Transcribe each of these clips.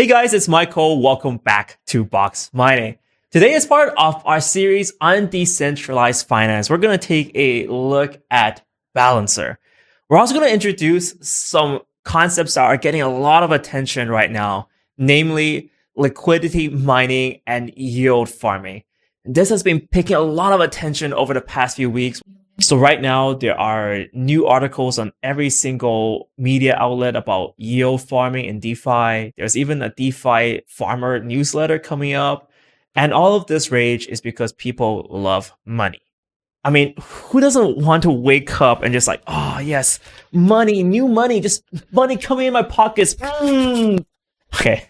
Hey guys, it's Michael. Welcome back to Box Mining. Today is part of our series on decentralized finance. We're going to take a look at Balancer. We're also going to introduce some concepts that are getting a lot of attention right now, namely liquidity mining and yield farming. This has been picking a lot of attention over the past few weeks. So right now there are new articles on every single media outlet about yield farming and DeFi. There's even a DeFi farmer newsletter coming up. And all of this rage is because people love money. I mean, who doesn't want to wake up and just like, oh yes, money, new money, just money coming in my pockets. Mm. Okay.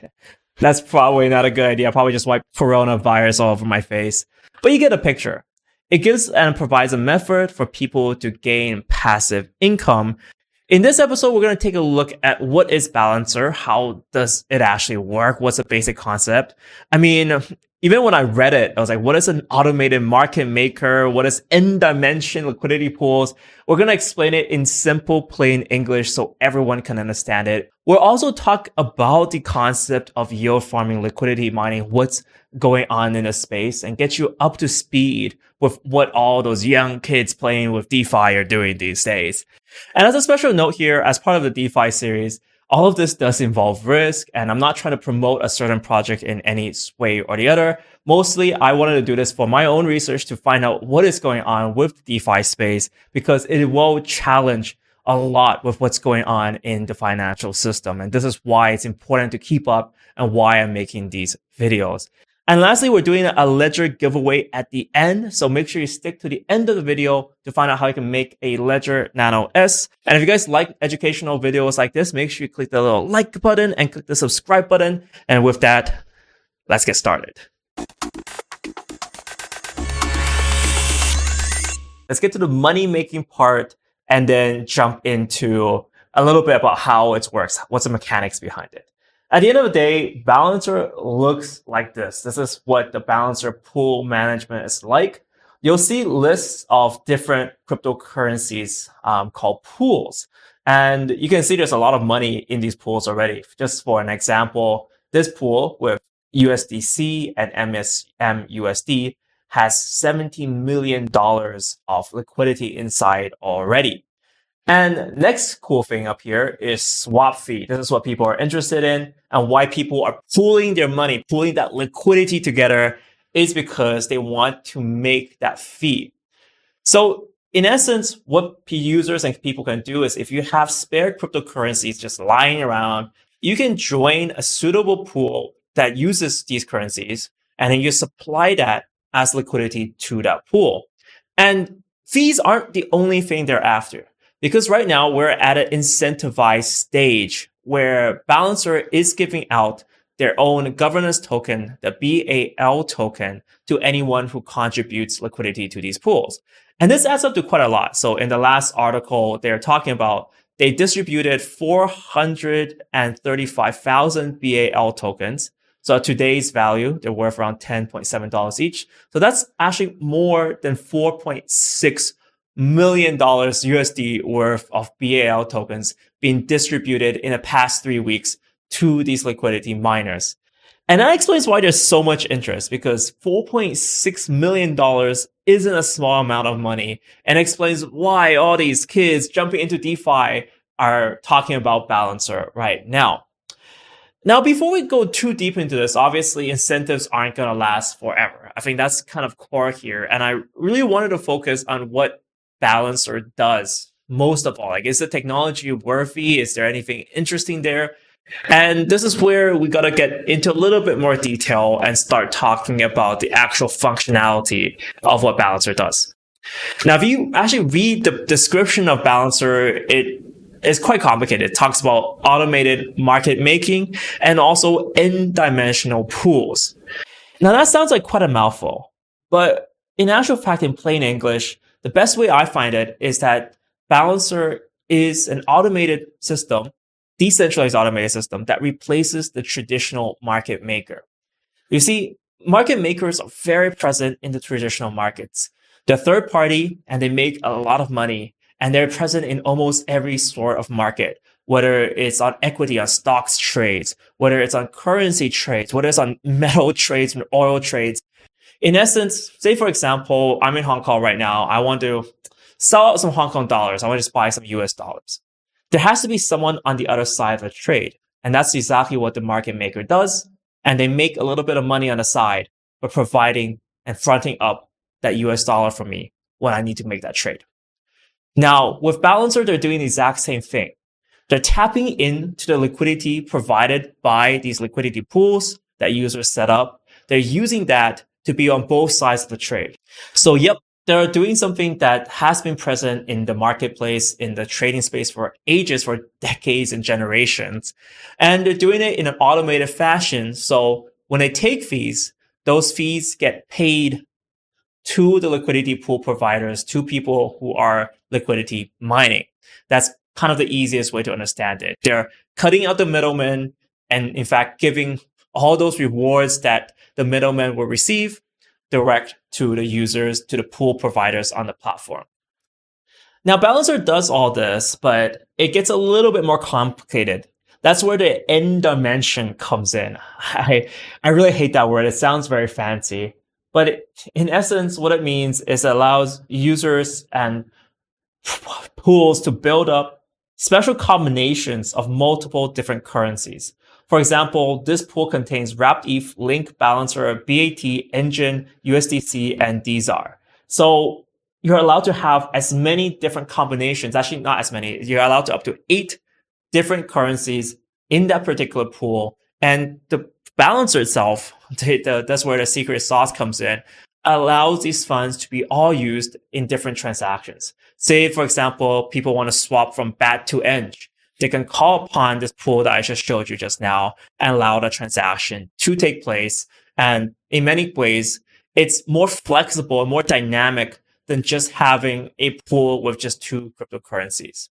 That's probably not a good idea. I'll probably just wipe coronavirus all over my face. But you get a picture. It gives and provides a method for people to gain passive income. In this episode, we're going to take a look at what is Balancer, how does it actually work, what's the basic concept. I mean, even when I read it, I was like, what is an automated market maker? What is n-dimension liquidity pools? We're going to explain it in simple, plain English so everyone can understand it. We'll also talk about the concept of yield farming, liquidity mining, what's going on in the space and get you up to speed with what all those young kids playing with DeFi are doing these days. And as a special note here, as part of the DeFi series, all of this does involve risk, and I'm not trying to promote a certain project in any way or the other. Mostly, I wanted to do this for my own research to find out what is going on with the DeFi space because it will challenge a lot with what's going on in the financial system. And this is why it's important to keep up and why I'm making these videos. And lastly, we're doing a ledger giveaway at the end. So make sure you stick to the end of the video to find out how you can make a ledger nano S. And if you guys like educational videos like this, make sure you click the little like button and click the subscribe button. And with that, let's get started. Let's get to the money making part and then jump into a little bit about how it works. What's the mechanics behind it? At the end of the day, Balancer looks like this. This is what the Balancer pool management is like. You'll see lists of different cryptocurrencies um, called pools. And you can see there's a lot of money in these pools already. Just for an example, this pool with USDC and MSMUSD has $17 million of liquidity inside already. And next cool thing up here is swap fee. This is what people are interested in and why people are pooling their money, pooling that liquidity together is because they want to make that fee. So in essence, what users and people can do is if you have spare cryptocurrencies just lying around, you can join a suitable pool that uses these currencies and then you supply that as liquidity to that pool. And fees aren't the only thing they're after. Because right now we're at an incentivized stage where Balancer is giving out their own governance token, the BAL token, to anyone who contributes liquidity to these pools. And this adds up to quite a lot. So in the last article, they're talking about they distributed 435,000 BAL tokens. So at today's value, they're worth around $10.7 each. So that's actually more than 4.6 million dollars USD worth of BAL tokens being distributed in the past three weeks to these liquidity miners. And that explains why there's so much interest because $4.6 million isn't a small amount of money and explains why all these kids jumping into DeFi are talking about Balancer right now. Now, before we go too deep into this, obviously incentives aren't going to last forever. I think that's kind of core here. And I really wanted to focus on what Balancer does most of all. Like, is the technology worthy? Is there anything interesting there? And this is where we got to get into a little bit more detail and start talking about the actual functionality of what Balancer does. Now, if you actually read the description of Balancer, it is quite complicated. It talks about automated market making and also n-dimensional pools. Now, that sounds like quite a mouthful, but in actual fact, in plain English, the best way I find it is that Balancer is an automated system, decentralized automated system that replaces the traditional market maker. You see, market makers are very present in the traditional markets. They're third party and they make a lot of money and they're present in almost every sort of market, whether it's on equity, on stocks trades, whether it's on currency trades, whether it's on metal trades and oil trades. In essence, say for example, I'm in Hong Kong right now. I want to sell out some Hong Kong dollars. I want to just buy some US dollars. There has to be someone on the other side of the trade. And that's exactly what the market maker does. And they make a little bit of money on the side for providing and fronting up that US dollar for me when I need to make that trade. Now, with Balancer, they're doing the exact same thing. They're tapping into the liquidity provided by these liquidity pools that users set up. They're using that to be on both sides of the trade. So, yep, they're doing something that has been present in the marketplace, in the trading space for ages, for decades and generations. And they're doing it in an automated fashion. So when they take fees, those fees get paid to the liquidity pool providers, to people who are liquidity mining. That's kind of the easiest way to understand it. They're cutting out the middlemen and in fact giving all those rewards that the middlemen will receive direct to the users, to the pool providers on the platform. Now, Balancer does all this, but it gets a little bit more complicated. That's where the n dimension comes in. I, I really hate that word. It sounds very fancy, but it, in essence, what it means is it allows users and pools to build up special combinations of multiple different currencies. For example, this pool contains Wrapped ETH, Link, Balancer, BAT, Enjin, USDC, and DZAR. So you're allowed to have as many different combinations, actually not as many, you're allowed to up to eight different currencies in that particular pool. And the balancer itself, that's where the secret sauce comes in, allows these funds to be all used in different transactions. Say, for example, people want to swap from BAT to ENJ. They can call upon this pool that I just showed you just now and allow the transaction to take place. And in many ways, it's more flexible and more dynamic than just having a pool with just two cryptocurrencies.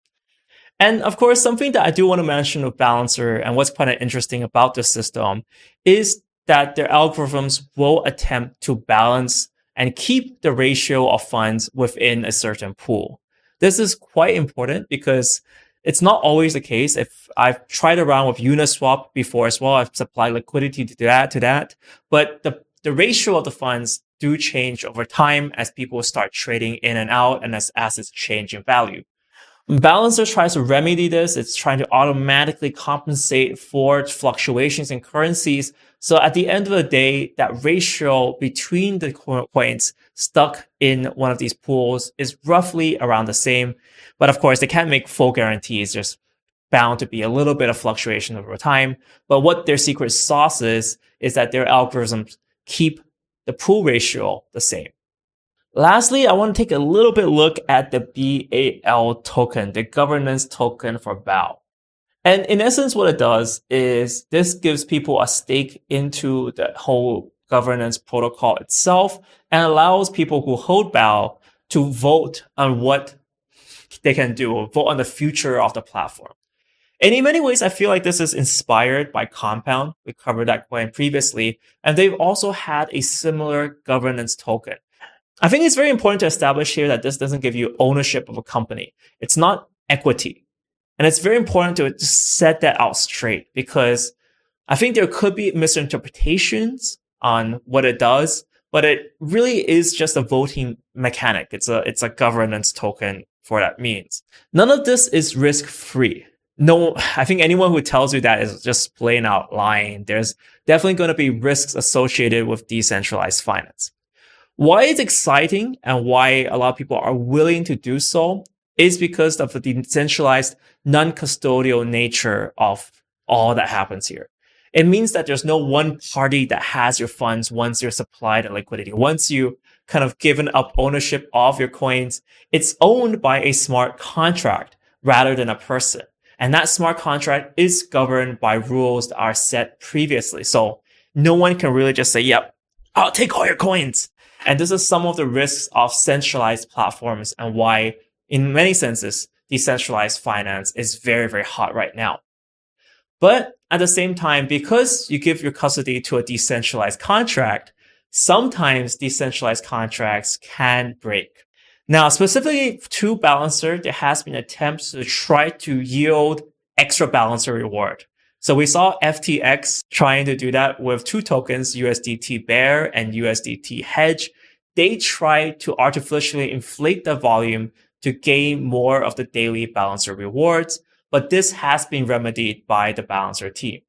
And of course, something that I do want to mention with Balancer and what's kind of interesting about this system is that their algorithms will attempt to balance and keep the ratio of funds within a certain pool. This is quite important because it's not always the case. If I've tried around with Uniswap before as well, I've supplied liquidity to that, to that, but the, the ratio of the funds do change over time as people start trading in and out and as assets change in value. Balancer tries to remedy this. It's trying to automatically compensate for fluctuations in currencies. So at the end of the day, that ratio between the coins stuck in one of these pools is roughly around the same. But of course, they can't make full guarantees. There's bound to be a little bit of fluctuation over time. But what their secret sauce is, is that their algorithms keep the pool ratio the same. Lastly, I want to take a little bit look at the BAL token, the governance token for BAL. And in essence, what it does is this gives people a stake into the whole governance protocol itself and allows people who hold BAL to vote on what they can do, vote on the future of the platform. And in many ways, I feel like this is inspired by Compound. We covered that coin previously. And they've also had a similar governance token. I think it's very important to establish here that this doesn't give you ownership of a company. It's not equity. And it's very important to set that out straight because I think there could be misinterpretations on what it does, but it really is just a voting mechanic. It's a, it's a governance token for that means. None of this is risk free. No, I think anyone who tells you that is just plain out lying. There's definitely going to be risks associated with decentralized finance. Why it's exciting and why a lot of people are willing to do so is because of the decentralized, non-custodial nature of all that happens here. It means that there's no one party that has your funds once you're supplied a liquidity. Once you kind of given up ownership of your coins, it's owned by a smart contract rather than a person. And that smart contract is governed by rules that are set previously. So no one can really just say, yep, I'll take all your coins. And this is some of the risks of centralized platforms and why, in many senses, decentralized finance is very, very hot right now. But at the same time, because you give your custody to a decentralized contract, sometimes decentralized contracts can break. Now, specifically to Balancer, there has been attempts to try to yield extra balancer reward. So we saw FTX trying to do that with two tokens, USDT Bear and USDT Hedge. They tried to artificially inflate the volume to gain more of the daily balancer rewards, but this has been remedied by the balancer team.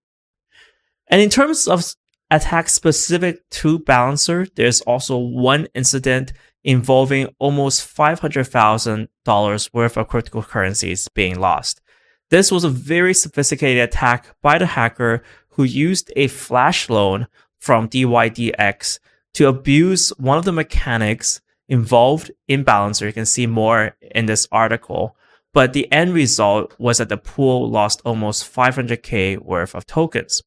And in terms of attacks specific to balancer, there's also one incident involving almost $500,000 worth of cryptocurrencies being lost. This was a very sophisticated attack by the hacker who used a flash loan from DYDX to abuse one of the mechanics involved in Balancer. You can see more in this article. But the end result was that the pool lost almost 500k worth of tokens.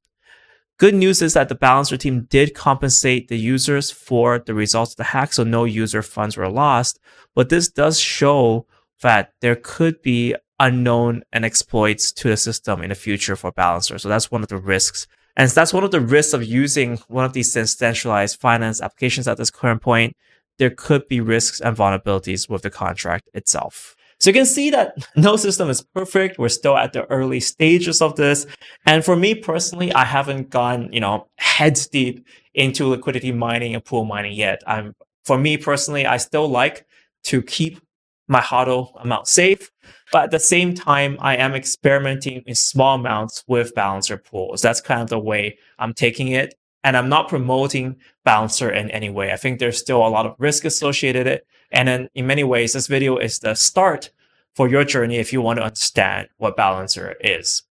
Good news is that the Balancer team did compensate the users for the results of the hack, so no user funds were lost. But this does show that there could be unknown and exploits to the system in the future for Balancer. So that's one of the risks. And that's one of the risks of using one of these decentralized finance applications at this current point. There could be risks and vulnerabilities with the contract itself. So you can see that no system is perfect. We're still at the early stages of this. And for me personally, I haven't gone, you know, heads deep into liquidity mining and pool mining yet. I'm, for me personally, I still like to keep my HODL amount safe. But at the same time, I am experimenting in small amounts with balancer pools. That's kind of the way I'm taking it. And I'm not promoting balancer in any way. I think there's still a lot of risk associated it. And then in many ways, this video is the start for your journey if you want to understand what balancer is.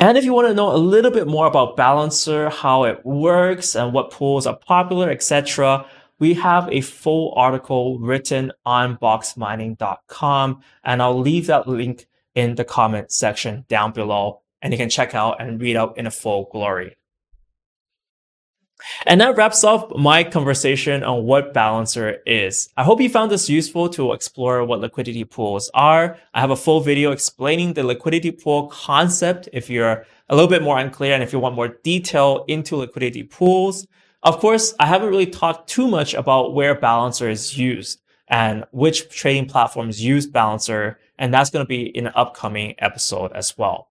And if you want to know a little bit more about Balancer, how it works and what pools are popular, etc., we have a full article written on boxmining.com and I'll leave that link in the comment section down below and you can check out and read up in a full glory. And that wraps up my conversation on what Balancer is. I hope you found this useful to explore what liquidity pools are. I have a full video explaining the liquidity pool concept if you're a little bit more unclear and if you want more detail into liquidity pools. Of course, I haven't really talked too much about where Balancer is used and which trading platforms use Balancer. And that's going to be in an upcoming episode as well.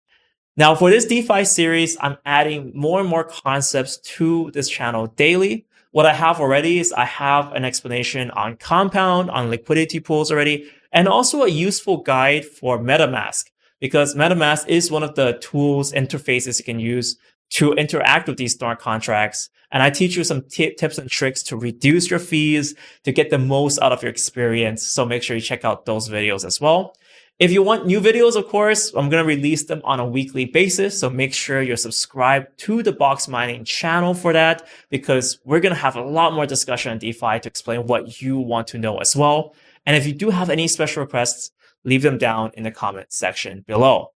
Now for this DeFi series, I'm adding more and more concepts to this channel daily. What I have already is I have an explanation on compound, on liquidity pools already, and also a useful guide for MetaMask because MetaMask is one of the tools, interfaces you can use to interact with these smart contracts. And I teach you some t- tips and tricks to reduce your fees, to get the most out of your experience. So make sure you check out those videos as well. If you want new videos, of course, I'm going to release them on a weekly basis. So make sure you're subscribed to the box mining channel for that because we're going to have a lot more discussion on DeFi to explain what you want to know as well. And if you do have any special requests, leave them down in the comment section below.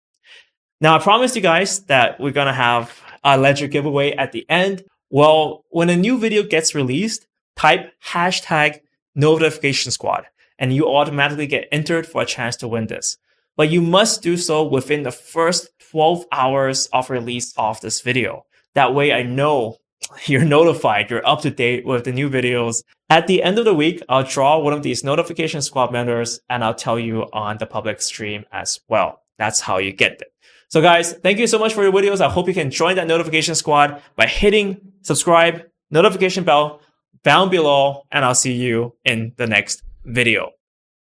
Now, I promised you guys that we're going to have a ledger giveaway at the end. Well, when a new video gets released, type hashtag notification squad and you automatically get entered for a chance to win this. But you must do so within the first 12 hours of release of this video. That way I know you're notified, you're up to date with the new videos. At the end of the week, I'll draw one of these notification squad members and I'll tell you on the public stream as well. That's how you get it. So guys, thank you so much for your videos. I hope you can join that notification squad by hitting subscribe, notification bell down below, and I'll see you in the next video.